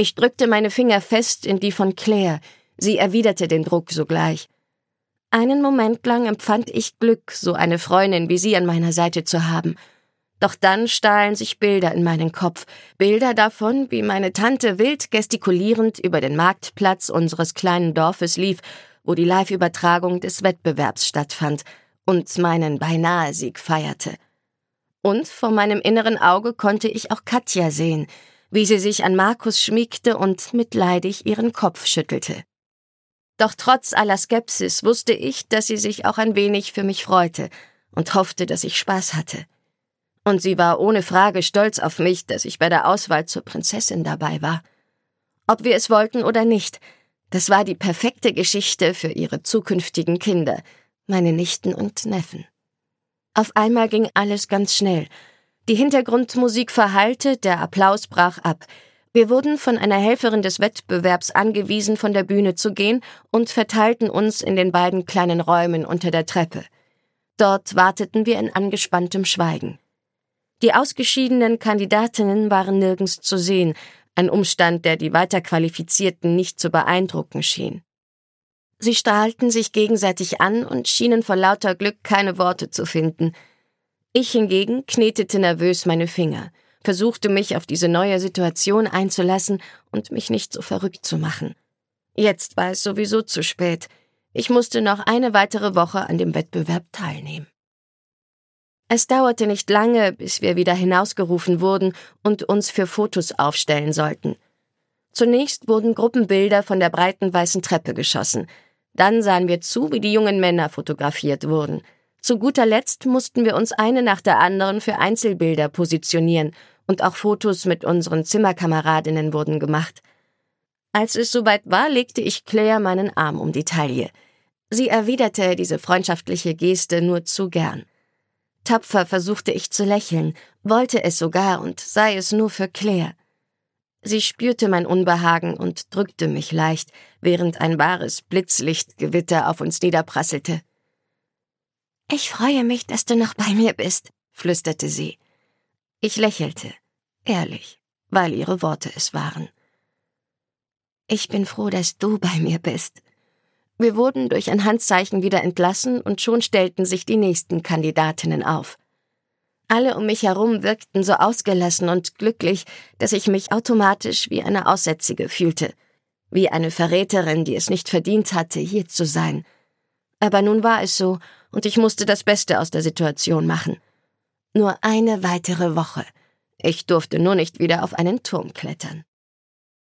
Ich drückte meine Finger fest in die von Claire. Sie erwiderte den Druck sogleich. Einen Moment lang empfand ich Glück, so eine Freundin wie sie an meiner Seite zu haben. Doch dann stahlen sich Bilder in meinen Kopf, Bilder davon, wie meine Tante wild gestikulierend über den Marktplatz unseres kleinen Dorfes lief, wo die Live-Übertragung des Wettbewerbs stattfand, und meinen Beinahe-Sieg feierte. Und vor meinem inneren Auge konnte ich auch Katja sehen, wie sie sich an Markus schmiegte und mitleidig ihren Kopf schüttelte. Doch trotz aller Skepsis wusste ich, dass sie sich auch ein wenig für mich freute und hoffte, dass ich Spaß hatte. Und sie war ohne Frage stolz auf mich, dass ich bei der Auswahl zur Prinzessin dabei war. Ob wir es wollten oder nicht, das war die perfekte Geschichte für ihre zukünftigen Kinder, meine Nichten und Neffen. Auf einmal ging alles ganz schnell. Die Hintergrundmusik verhallte, der Applaus brach ab. Wir wurden von einer Helferin des Wettbewerbs angewiesen, von der Bühne zu gehen und verteilten uns in den beiden kleinen Räumen unter der Treppe. Dort warteten wir in angespanntem Schweigen. Die ausgeschiedenen Kandidatinnen waren nirgends zu sehen, ein Umstand, der die Weiterqualifizierten nicht zu beeindrucken schien. Sie strahlten sich gegenseitig an und schienen vor lauter Glück keine Worte zu finden. Ich hingegen knetete nervös meine Finger, versuchte mich auf diese neue Situation einzulassen und mich nicht so verrückt zu machen. Jetzt war es sowieso zu spät. Ich musste noch eine weitere Woche an dem Wettbewerb teilnehmen. Es dauerte nicht lange, bis wir wieder hinausgerufen wurden und uns für Fotos aufstellen sollten. Zunächst wurden Gruppenbilder von der breiten weißen Treppe geschossen, dann sahen wir zu, wie die jungen Männer fotografiert wurden. Zu guter Letzt mussten wir uns eine nach der anderen für Einzelbilder positionieren und auch Fotos mit unseren Zimmerkameradinnen wurden gemacht. Als es soweit war, legte ich Claire meinen Arm um die Taille. Sie erwiderte diese freundschaftliche Geste nur zu gern. Tapfer versuchte ich zu lächeln, wollte es sogar und sei es nur für Claire. Sie spürte mein Unbehagen und drückte mich leicht, während ein wahres Blitzlichtgewitter auf uns niederprasselte. Ich freue mich, dass du noch bei mir bist, flüsterte sie. Ich lächelte, ehrlich, weil ihre Worte es waren. Ich bin froh, dass du bei mir bist. Wir wurden durch ein Handzeichen wieder entlassen und schon stellten sich die nächsten Kandidatinnen auf. Alle um mich herum wirkten so ausgelassen und glücklich, dass ich mich automatisch wie eine Aussätzige fühlte, wie eine Verräterin, die es nicht verdient hatte, hier zu sein. Aber nun war es so, und ich musste das Beste aus der Situation machen. Nur eine weitere Woche. Ich durfte nur nicht wieder auf einen Turm klettern.